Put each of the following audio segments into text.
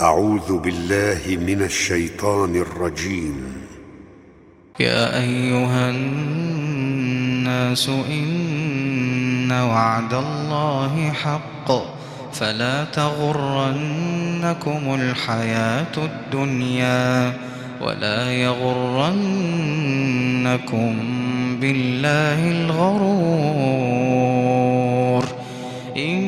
أعوذ بالله من الشيطان الرجيم. يا أيها الناس إن وعد الله حق. فلا تغرنكم الحياة الدنيا ولا يغرنكم بالله الغرور. إن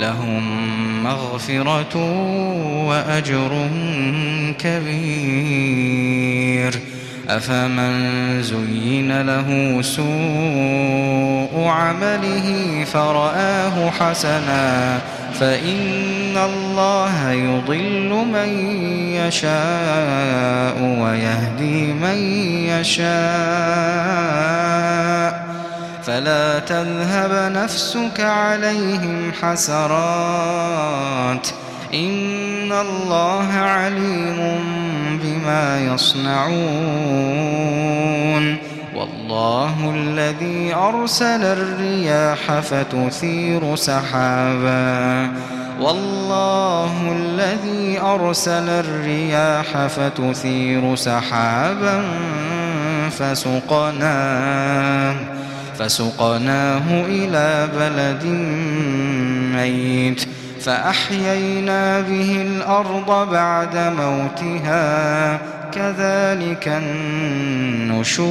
لهم مغفرة وأجر كبير. أفمن زين له سوء عمله فرآه حسنا. فإن الله يضل من يشاء ويهدي من يشاء. فلا تذهب نفسك عليهم حسرات. إن الله عليم بما يصنعون. والله الذي أرسل الرياح فتثير سحابا. والله الذي أرسل الرياح فتثير سحابا فسقناه. فسقناه إلى بلد ميت فأحيينا به الأرض بعد موتها كذلك النشور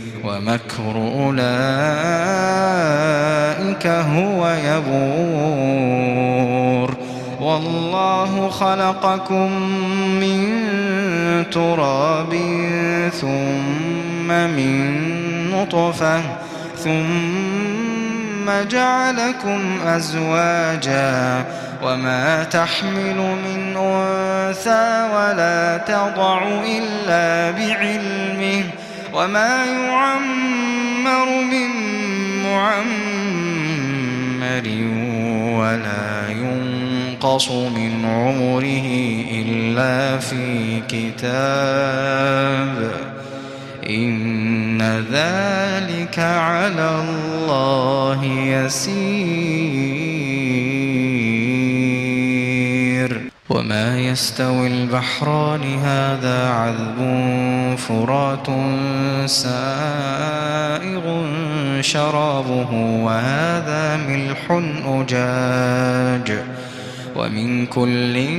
ومكر أولئك هو يبور. والله خلقكم من تراب ثم من نطفة ثم جعلكم أزواجا وما تحمل من أنثى ولا تضع إلا بعلمه وما يعمر من معمر ولا ينقص من عمره إلا في كتاب إن ذلك على الله يسير وما يستوي البحران هذا عذب فرات سائغ شرابه وهذا ملح أجاج ومن كل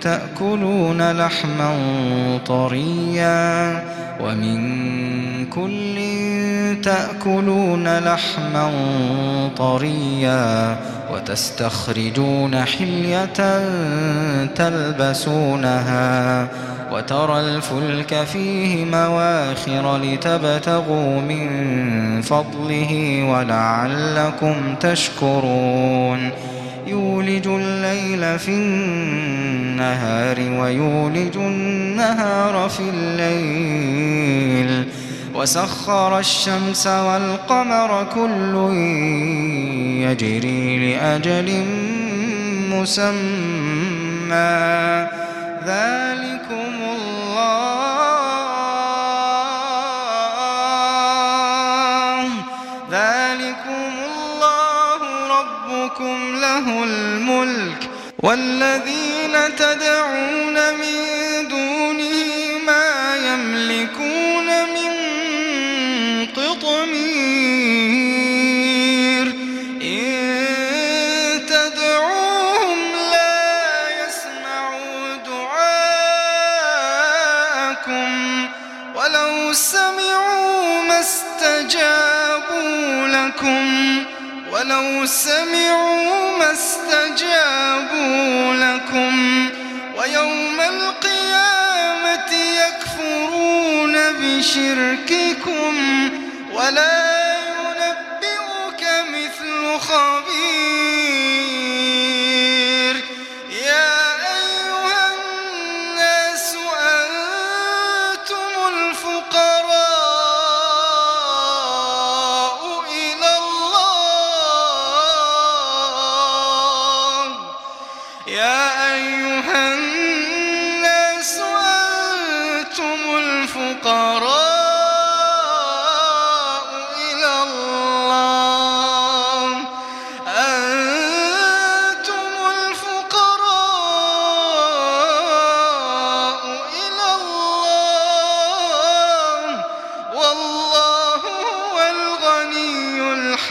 تأكلون لحما طريا ومن كل تأكلون لحما طريا وتستخرجون حلية تلبسونها وترى الفلك فيه مواخر لتبتغوا من فضله ولعلكم تشكرون يولج الليل في النهار ويولج النهار في الليل. وسخر الشمس والقمر كل يجري لأجل مسمى. ذلكم ربكم له الملك والذين تدعون من دونه ما يملكون من قطمير. إن تدعوهم لا يسمعوا دعاءكم. ولو سمعوا ما استجابوا لكم. ولو سمعوا ما استجابوا لكم ويوم القيامة يكفرون بشرككم ولا ينبئك مثل خبير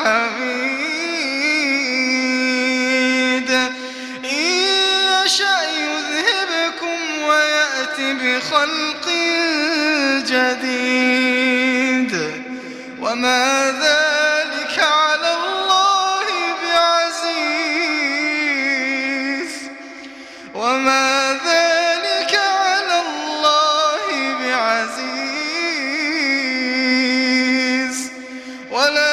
الحميد إن يشأ يذهبكم ويأت بخلق جديد. وما ذلك على الله بعزيز. وما ذلك على الله بعزيز. ولا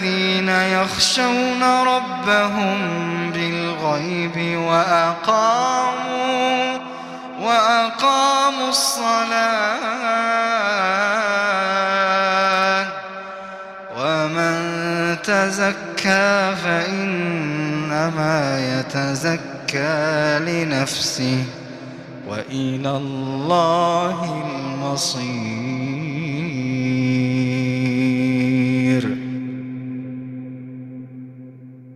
الذين يخشون ربهم بالغيب وأقاموا وأقاموا الصلاة ومن تزكى فإنما يتزكى لنفسه وإلى الله المصير